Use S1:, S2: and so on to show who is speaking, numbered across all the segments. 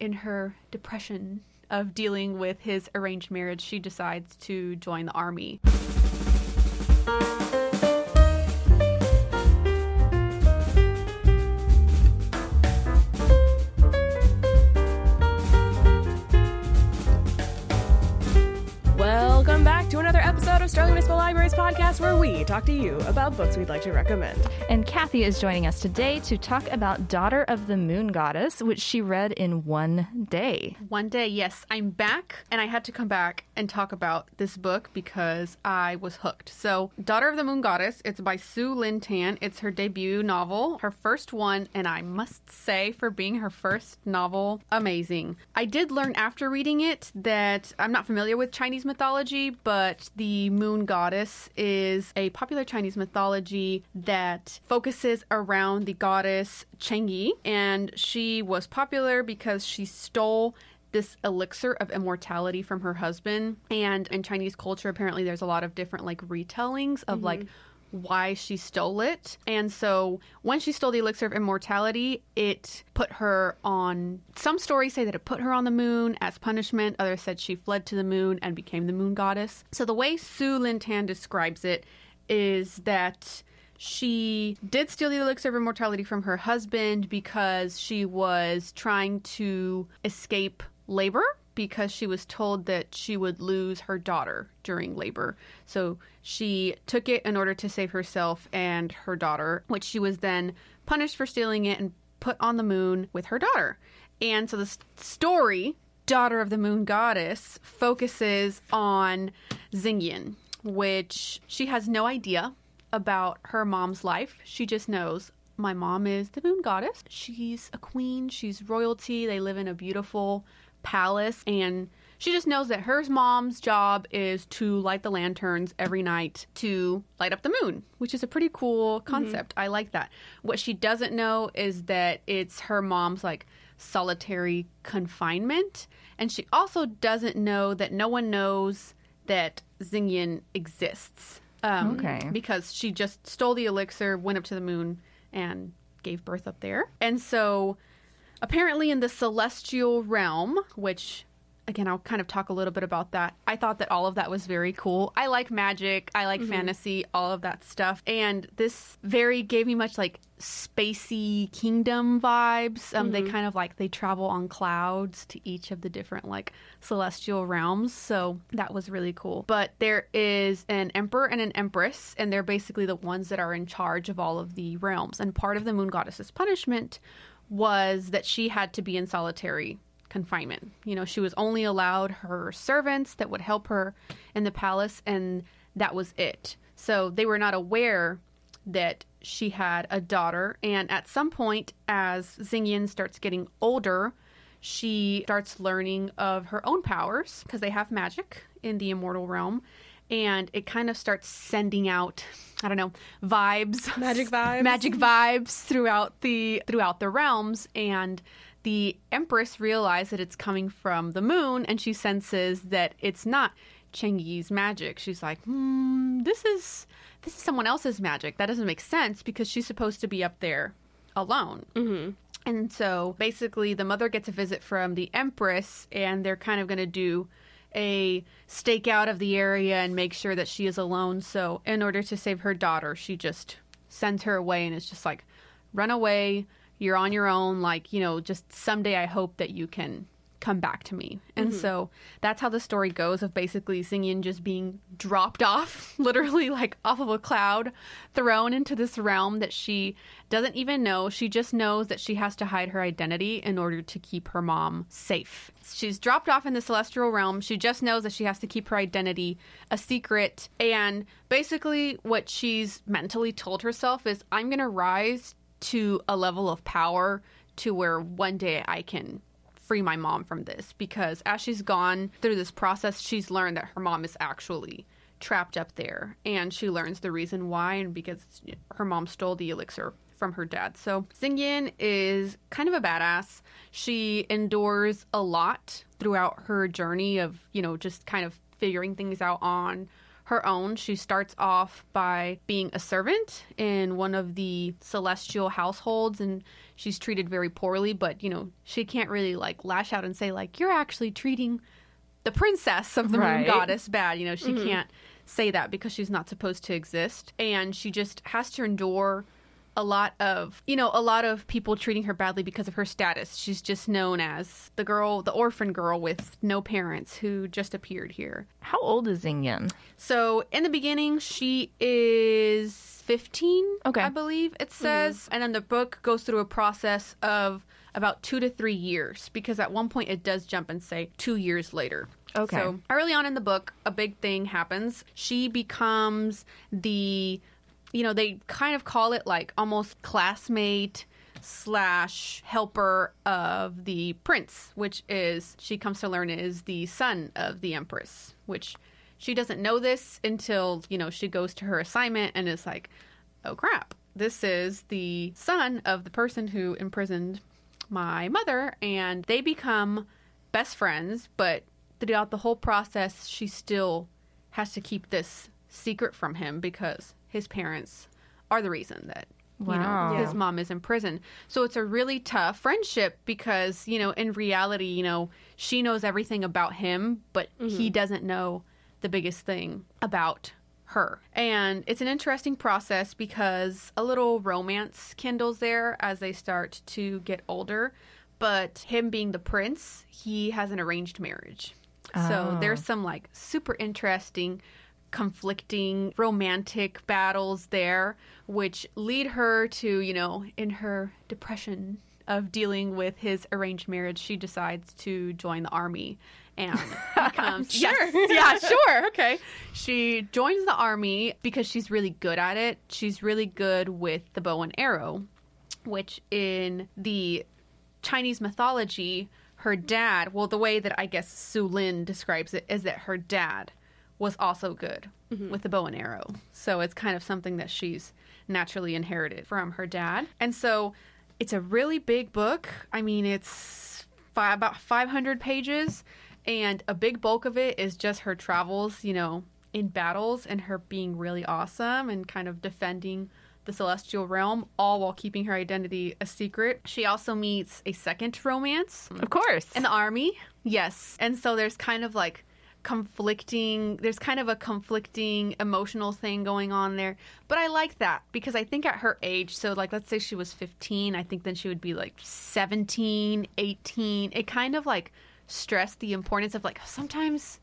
S1: in her depression of dealing with his arranged marriage, she decides to join the army.
S2: Podcast where we talk to you about books we'd like to recommend.
S3: And Kathy is joining us today to talk about Daughter of the Moon Goddess, which she read in one day.
S1: One day, yes, I'm back, and I had to come back and talk about this book because I was hooked. So, Daughter of the Moon Goddess, it's by Sue Lynn Tan. It's her debut novel, her first one, and I must say, for being her first novel, amazing. I did learn after reading it that I'm not familiar with Chinese mythology, but the moon goddess is a popular Chinese mythology that focuses around the goddess Chang'e, and she was popular because she stole this elixir of immortality from her husband. And in Chinese culture, apparently, there's a lot of different like retellings of like mm-hmm. Why she stole it. And so when she stole the elixir of immortality, it put her on. Some stories say that it put her on the moon as punishment. Others said she fled to the moon and became the moon goddess. So the way Sue Lynn Tan describes it is that she did steal the elixir of immortality from her husband because she was trying to escape labor because she was told that she would lose her daughter during labor. So she took it in order to save herself and her daughter, which she was then punished for stealing it and put on the moon with her daughter. And so the story, Daughter of the Moon Goddess, focuses on Xingyan, which she has no idea about her mom's life. She just knows my mom is the moon goddess. She's a queen, she's royalty. They live in a beautiful palace and she just knows that her mom's job is to light the lanterns every night to light up the moon, which is a pretty cool concept. I like that. What she doesn't know is that it's her mom's like solitary confinement. And she also doesn't know that no one knows that Xingyan exists. Um,
S3: Okay.
S1: Because she just stole the elixir, went up to the moon, and gave birth up there. And so apparently in the celestial realm, which again I'll kind of talk a little bit about that. I thought that all of that was very cool. I like magic, I like fantasy, all of that stuff. And this very gave me much like spacey kingdom vibes. Um they kind of like they travel on clouds to each of the different like celestial realms. So that was really cool. But there is an emperor and an empress and they're basically the ones that are in charge of all of the realms. And part of the moon goddess's punishment was that she had to be in solitary confinement. You know, she was only allowed her servants that would help her in the palace, and that was it. So they were not aware that she had a daughter. And at some point, as Xingyan starts getting older, she starts learning of her own powers because they have magic in the immortal realm. And it kind of starts sending out, I don't know, vibes,
S2: Magic vibes.
S1: magic vibes throughout the throughout the realms and the empress realizes that it's coming from the moon and she senses that it's not Chang'e's magic. She's like, hmm, this is this is someone else's magic. That doesn't make sense because she's supposed to be up there alone. Mm-hmm. And so basically, the mother gets a visit from the empress, and they're kind of going to do a stakeout of the area and make sure that she is alone. So, in order to save her daughter, she just sends her away and it's just like, run away. You're on your own. Like, you know, just someday I hope that you can come back to me. And mm-hmm. so that's how the story goes of basically Xingyan just being dropped off, literally like off of a cloud, thrown into this realm that she doesn't even know. She just knows that she has to hide her identity in order to keep her mom safe. She's dropped off in the celestial realm. She just knows that she has to keep her identity a secret. And basically, what she's mentally told herself is I'm going to rise to a level of power to where one day I can free my mom from this because as she's gone through this process, she's learned that her mom is actually trapped up there and she learns the reason why and because her mom stole the elixir from her dad. So Xingyan is kind of a badass. She endures a lot throughout her journey of, you know, just kind of figuring things out on her own. She starts off by being a servant in one of the celestial households and she's treated very poorly, but you know, she can't really like lash out and say like you're actually treating the princess of the
S3: Right.
S1: moon goddess bad. You know, she mm-hmm. can't say that because she's not supposed to exist and she just has to endure a lot of you know a lot of people treating her badly because of her status she's just known as the girl the orphan girl with no parents who just appeared here
S3: How old is Xingyan?
S1: so in the beginning, she is 15,
S3: Okay.
S1: I believe it mm-hmm. says. And then the book goes through a process of about two to three years because at one point it does jump and say two years later.
S3: Okay.
S1: So early on in the book, a big thing happens. She becomes the, you know, they kind of call it like almost classmate slash helper of the prince, which is she comes to learn is the son of the empress, which she doesn't know this until you know she goes to her assignment and is like, oh crap, this is the son of the person who imprisoned my mother, and they become best friends, but throughout the whole process, she still has to keep this secret from him because his parents are the reason that you know his mom is in prison. So it's a really tough friendship because you know in reality, you know she knows everything about him, but he mm-hmm. doesn't know the biggest thing about her. And it's an interesting process because a little romance kindles there as they start to get older. But him being the prince, he has an arranged marriage. So
S3: Oh.
S1: there's some like super interesting conflicting romantic battles there which lead her to you know in her depression of dealing with his arranged marriage she decides to join the army and becomes yes, yeah sure. Okay. She joins the army because she's really good at it. She's really good with the bow and arrow which in the Chinese mythology, her dad, well, the way that I guess Sue Lynn describes it is that her dad was also good mm-hmm. with the bow and arrow. So it's kind of something that she's naturally inherited from her dad. And so it's a really big book. I mean, it's fi- about 500 pages, and a big bulk of it is just her travels, you know, in battles and her being really awesome and kind of defending the celestial realm, all while keeping her identity a secret. She also meets a second romance
S3: Of course.
S1: in the army. Yes. And so there's kind of like conflicting there's kind of a conflicting emotional thing going on there but i like that because i think at her age so like let's say she was 15 i think then she would be like 17 18 it kind of like stressed the importance of like sometimes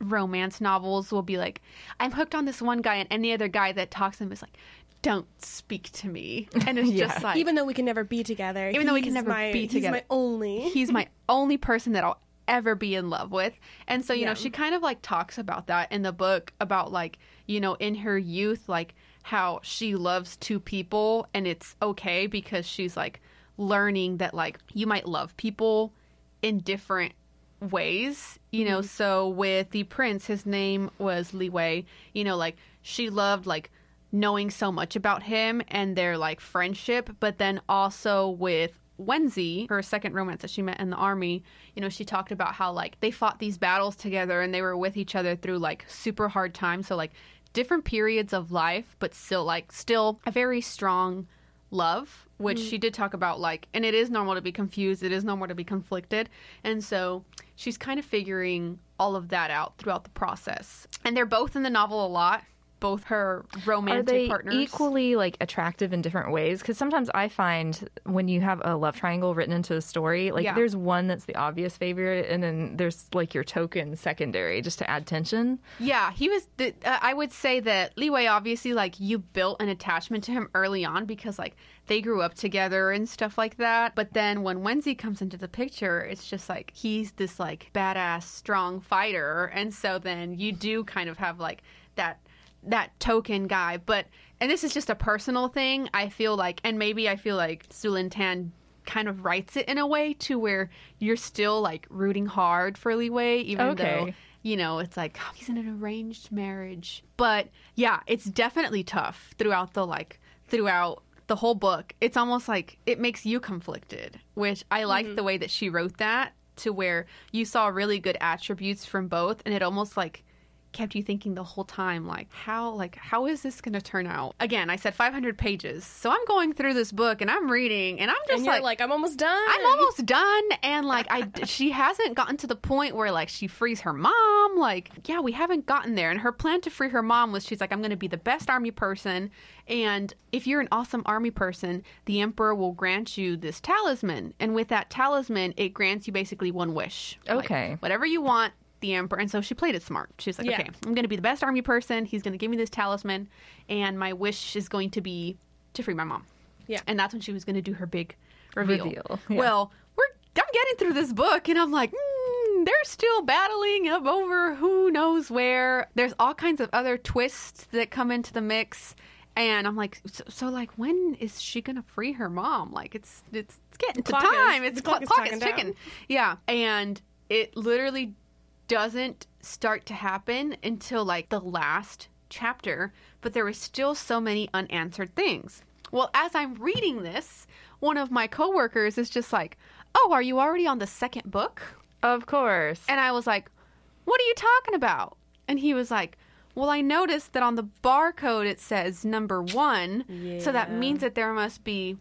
S1: romance novels will be like i'm hooked on this one guy and any other guy that talks to him is like don't speak to me and it's
S3: Yeah.
S1: just like
S2: Even though we can never be together.
S1: Even though we can never
S2: my-
S1: be
S2: He's
S1: together.
S2: my only.
S1: he's my only person that I'll ever be in love with. And so, you know, she kind of like talks about that in the book about like, you know, in her youth, like how she loves two people and it's okay because she's like learning that like you might love people in different ways, you know. Mm-hmm. So with the prince, his name was Li Wei, you know, like she loved like knowing so much about him and their like friendship, but then also with Wenzi, her second romance that she met in the army, you know, she talked about how like they fought these battles together and they were with each other through like super hard times. So like different periods of life, but still like still a very strong love, which mm. she did talk about like and it is normal to be confused, it is normal to be conflicted. And so she's kind of figuring all of that out throughout the process. And they're both in the novel a lot, both her
S3: Are
S1: romantic
S3: they
S1: partners.
S3: equally like attractive in different ways? Because sometimes I find when you have a love triangle written into a story, like
S1: Yeah.
S3: there's one that's the obvious favorite, and then there's like your token secondary just to add tension.
S1: Yeah, he was. The, uh, I would say that Li Wei obviously like you built an attachment to him early on because like they grew up together and stuff like that. But then when Wenzi comes into the picture, it's just like he's this like badass, strong fighter, and so then you do kind of have like that that token guy. But and this is just a personal thing. I feel like, and maybe I feel like Sue Lynn Tan kind of writes it in a way to where you're still like rooting hard for Li Wei, even though you know, it's like oh, he's in an arranged marriage. But yeah, it's definitely tough throughout the like throughout the whole book. It's almost like it makes you conflicted, which I like mm-hmm. the way that she wrote that to where you saw really good attributes from both and it almost like kept you thinking the whole time like how like how is this going to turn out again i said 500 pages so i'm going through this book and i'm reading and i'm just
S2: and
S1: like,
S2: like, I'm almost done.
S1: I'm almost done, and like I, she hasn't gotten to the point where like she frees her mom. Like, yeah, we haven't gotten there. And her plan to free her mom was she's like, I'm going to be the best army person, and if you're an awesome army person, the emperor will grant you this talisman, and with that talisman, it grants you basically one wish. Like,
S3: Okay.
S1: whatever you want. The emperor, and so she played it smart. She's like,
S2: Yeah.
S1: okay, I'm going to be the best army person. He's going to give me this talisman, and my wish is going to be to free my mom.
S2: Yeah.
S1: and that's when she was going to do her big reveal.
S3: Reveal, yeah.
S1: Well, we're I'm getting through this book, and I'm like, mm, they're still battling up over who knows where. There's all kinds of other twists that come into the mix, and I'm like, so, so like, when is she gonna free her mom? Like, it's it's, it's getting to
S2: is-
S1: time.
S2: the
S1: it's
S2: clock
S1: clock,
S2: is
S1: is ticking. Yeah, and it literally doesn't start to happen until like the last chapter, but there was still so many unanswered things. Well, as I'm reading this, one of my coworkers is just like, "Oh, are you already on the second book?"
S3: Of course.
S1: And I was like, "What are you talking about?" And he was like, "Well, I noticed that on the barcode it says number 1, so that means that there must be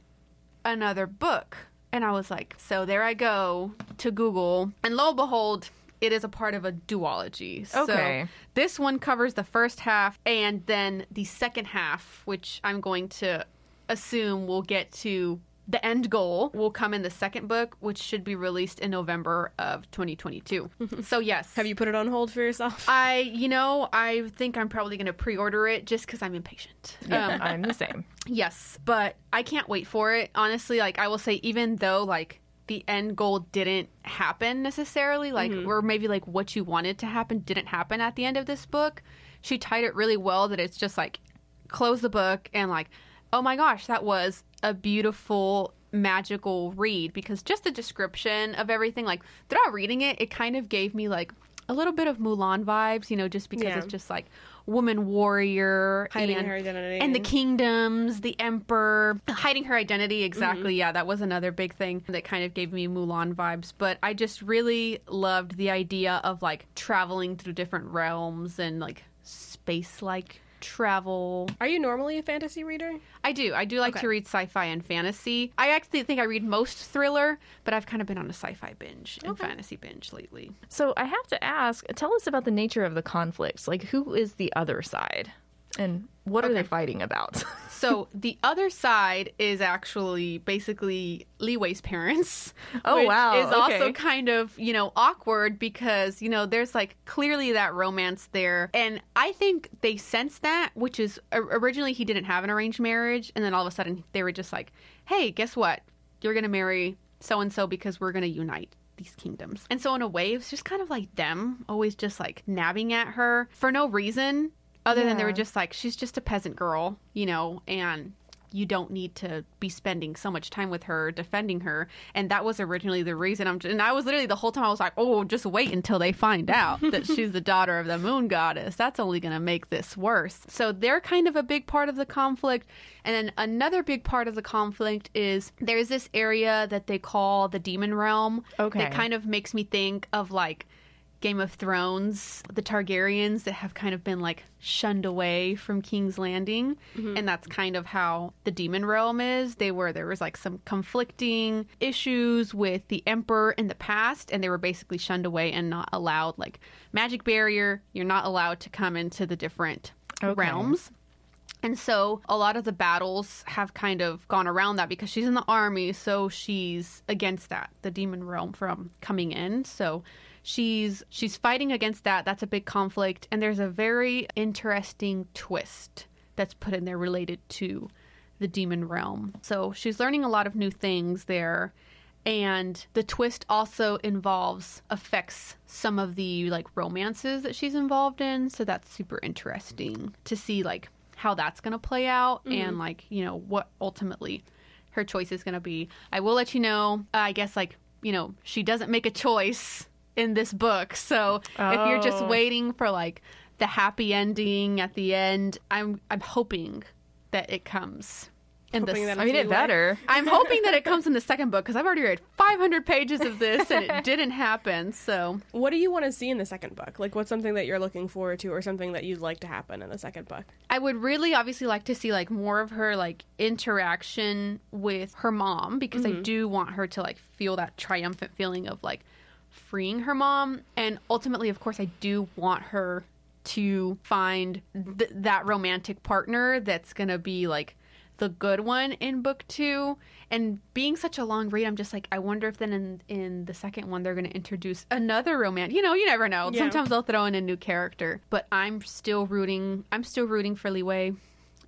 S1: another book." And I was like, "So there I go to Google, and lo and behold, it is a part of a duology.
S3: Okay.
S1: So this one covers the first half and then the second half, which I'm going to assume will get to the end goal will come in the second book, which should be released in November of 2022. so yes,
S2: Have you put it on hold for yourself?
S1: I, you know, I think I'm probably going to pre-order it just because I'm impatient. Um,
S3: I'm the same.
S1: Yes, but I can't wait for it. Honestly, like I will say, even though like the end goal didn't happen necessarily, like mm-hmm. or maybe like what you wanted to happen didn't happen at the end of this book, she tied it really well that it's just like close the book and like, oh my gosh, that was a beautiful magical read because just the description of everything, like throughout reading it, it kind of gave me like a little bit of Mulan vibes, you know, just because
S2: Yeah.
S1: it's just like woman warrior
S2: Hiding
S1: and,
S2: her identity.
S1: and the kingdoms, the emperor, hiding her identity. Exactly.
S2: Mm-hmm.
S1: Yeah, that was another big thing that kind of gave me Mulan vibes. But I just really loved the idea of like traveling through different realms and like space like travel.
S2: Are you normally a fantasy reader?
S1: I do. I do like
S2: Okay.
S1: to read sci-fi and fantasy. I actually think I read most thriller, but I've kind of been on a sci-fi binge and
S2: Okay.
S1: fantasy binge lately.
S3: So I have to ask, tell us about the nature of the conflicts. Like, who is the other side? And what are they fighting about?
S1: So the other side is actually basically Li Wei's parents.
S3: Oh,
S1: which
S3: wow,
S1: Is also kind of you know awkward because you know there's like clearly that romance there, and I think they sense that, which is originally he didn't have an arranged marriage, and then all of a sudden they were just like, hey, guess what? You're gonna marry so and so because we're gonna unite these kingdoms. And so in a way, it's just kind of like them always just like nabbing at her for no reason other than they were just like she's just a peasant girl, you know, and you don't need to be spending so much time with her defending her. And that was originally the reason i'm just, and i was literally the whole time i was like oh just wait until they find out that she's the daughter of the moon goddess. That's only going to make this worse. So they're kind of a big part of the conflict. And then another big part of the conflict is there's this area that they call the demon realm.
S3: Okay.
S1: that kind of makes me think of like Game of Thrones, the Targaryens that have kind of been like shunned away from King's Landing. Mm-hmm. And that's kind of how the demon realm is. They were, there was like some conflicting issues with the Emperor in the past, and they were basically shunned away and not allowed, like, magic barrier, you're not allowed to come into the different
S3: Okay.
S1: realms. And so a lot of the battles have kind of gone around that because she's in the army, so she's against that, the demon realm from coming in. So she's she's fighting against that. That's a big conflict and there's a very interesting twist that's put in there related to the demon realm. So she's learning a lot of new things there and the twist also involves affects some of the like romances that she's involved in so that's super interesting to see like how that's going to play out mm-hmm. and like you know what ultimately her choice is going to be. I will let you know uh, i guess like you know she doesn't make a choice in this book. So if you're just
S3: Oh.
S1: waiting for like the happy ending at the end i'm i'm hoping that it comes in
S2: Hoping
S1: the
S2: that
S3: I mean, it better.
S1: I'm hoping that it comes in the second book because I've already read 500 pages of this and it didn't happen. So
S2: What do you want to see in the second book? Like, what's something that you're looking forward to, or something that you'd like to happen in the second book?
S1: I would really obviously like to see like more of her like interaction with her mom because I mm-hmm. do want her to like feel that triumphant feeling of like freeing her mom and ultimately of course I do want her to find th- that romantic partner that's going to be like the good one in book 2 and being such a long read I'm just like I wonder if then in in the second one they're going to introduce another romance you know you never know
S2: Yeah.
S1: sometimes they'll throw in a new character but I'm still rooting I'm still rooting for Li Wei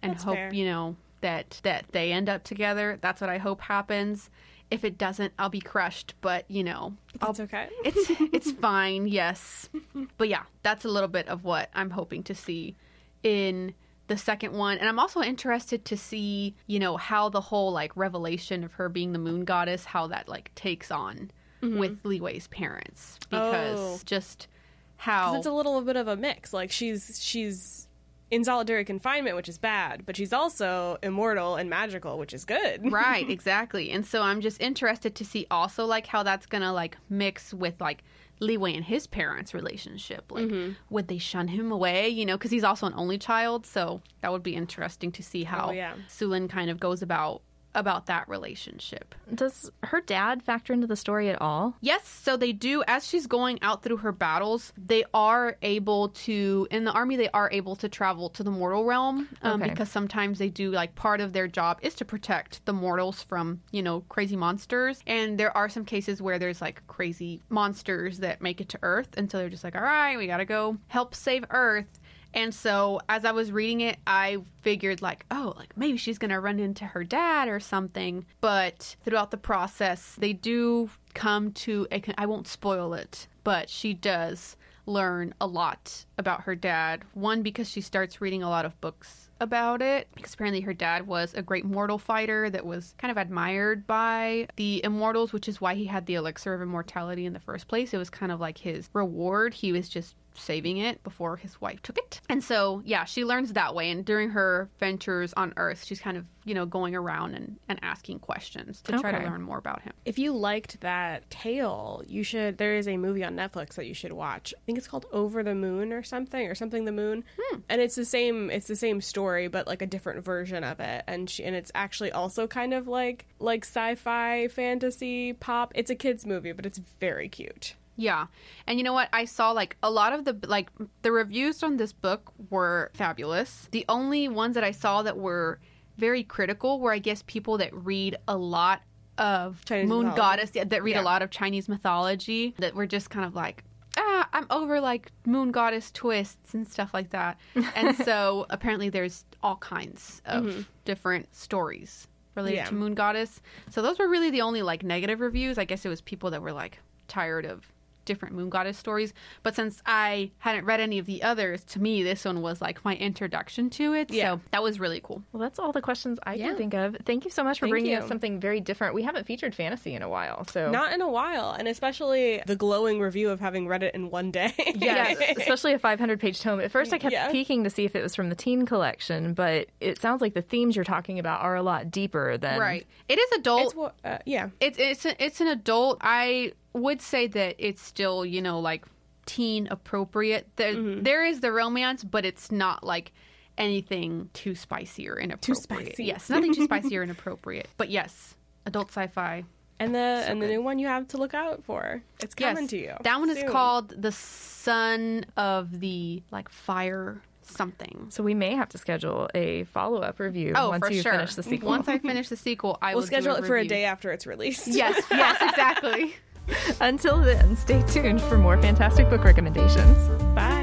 S1: and
S2: That's
S1: hope
S2: fair.
S1: you know that that they end up together that's what I hope happens if it doesn't I'll be crushed but you know
S2: That's okay.
S1: it's it's fine, yes. But yeah, that's a little bit of what I'm hoping to see in the second one. And I'm also interested to see, you know, how the whole like revelation of her being the moon goddess, how that like takes on mm-hmm. with Li Wei's parents. Because
S2: Oh.
S1: just how
S2: it's a little bit of a mix. Like she's she's in solitary confinement, which is bad, but she's also immortal and magical, which is good.
S1: right exactly and so i'm just interested to see also like how that's gonna like mix with like Li Wei and his parents relationship like
S2: Mm-hmm.
S1: would they shun him away you know because he's also an only child so that would be interesting to see how
S2: Oh, yeah.
S1: Sue Lynn kind of goes about about that relationship
S3: Does her dad factor into the story at all?
S1: Yes, so they do. As she's going out through her battles, they are able to, in the army, they are able to travel to the mortal realm um,
S3: Okay.
S1: because sometimes they do, like, part of their job is to protect the mortals from, you know, crazy monsters. And there are some cases where there's, like, crazy monsters that make it to Earth. And so they're just like, all right, we gotta go help save Earth. And so as I was reading it, I figured like, oh, like maybe she's going to run into her dad or something. But throughout the process, they do come to a I won't spoil it, but she does learn a lot about her dad. One because she starts reading a lot of books about it because apparently her dad was a great mortal fighter that was kind of admired by the immortals, which is why he had the elixir of immortality in the first place. It was kind of like his reward. He was just saving it before his wife took it. And so, yeah, she learns that way. And during her ventures on Earth, she's kind of, you know, going around and, and asking questions to try to learn more about him.
S2: If you liked that tale, you should. There is a movie on Netflix that you should watch. I think it's called Over the Moon or something, or something the Moon. Hmm. And it's the same. It's the same story, but like a different version of it. And she, and it's actually also kind of like like sci-fi, fantasy, pop. It's a kids movie, but it's very cute.
S1: Yeah. And you know what? I saw like a lot of the like the reviews on this book were fabulous. The only ones that I saw that were very critical were I guess people that read a lot of
S2: Chinese
S1: moon
S2: mythology.
S1: goddess yeah, that read
S2: Yeah.
S1: a lot of Chinese mythology that were just kind of like ah, I'm over like moon goddess twists and stuff like that. And so apparently there's all kinds of different stories related
S2: Yeah.
S1: to moon goddess. So those were really the only like negative reviews. I guess it was people that were like tired of different moon goddess stories. But since I hadn't read any of the others, to me this one was like my introduction to it.
S2: Yeah.
S1: So that was really cool.
S3: Well, that's all the questions I
S2: Yeah.
S3: can think of. Thank you so much for
S2: Thank
S3: bringing
S2: you.
S3: us something very different. We haven't featured fantasy in a while, so
S2: Not in a while, and especially the glowing review of having read it in one day.
S3: yeah, especially a 500 page tome. At first, I kept
S2: Yeah.
S3: peeking to see if it was from the teen collection, but it sounds like the themes you're talking about are a lot deeper than
S1: Right. It is adult.
S2: It's uh, yeah.
S1: it's it's a, it's an adult. I would say that it's still you know like teen appropriate. There
S2: Mm-hmm.
S1: there is the romance, but it's not like anything too spicy or inappropriate.
S2: Too spicy.
S1: Yes, nothing too spicy or inappropriate. But yes, adult sci-fi.
S2: And the and the new one you have to look out for. It's coming
S1: yes,
S2: to you.
S1: That one is called the Son of the like Fire something.
S3: So we may have to schedule a follow up review
S1: Oh,
S3: once
S1: for
S3: you
S1: sure.
S3: finish the sequel.
S1: Once I finish the sequel, I
S2: We'll
S1: will
S2: schedule
S1: do
S2: it for a day after it's released.
S1: Yes, yes, exactly.
S3: Until then, stay tuned for more fantastic book recommendations.
S2: Bye.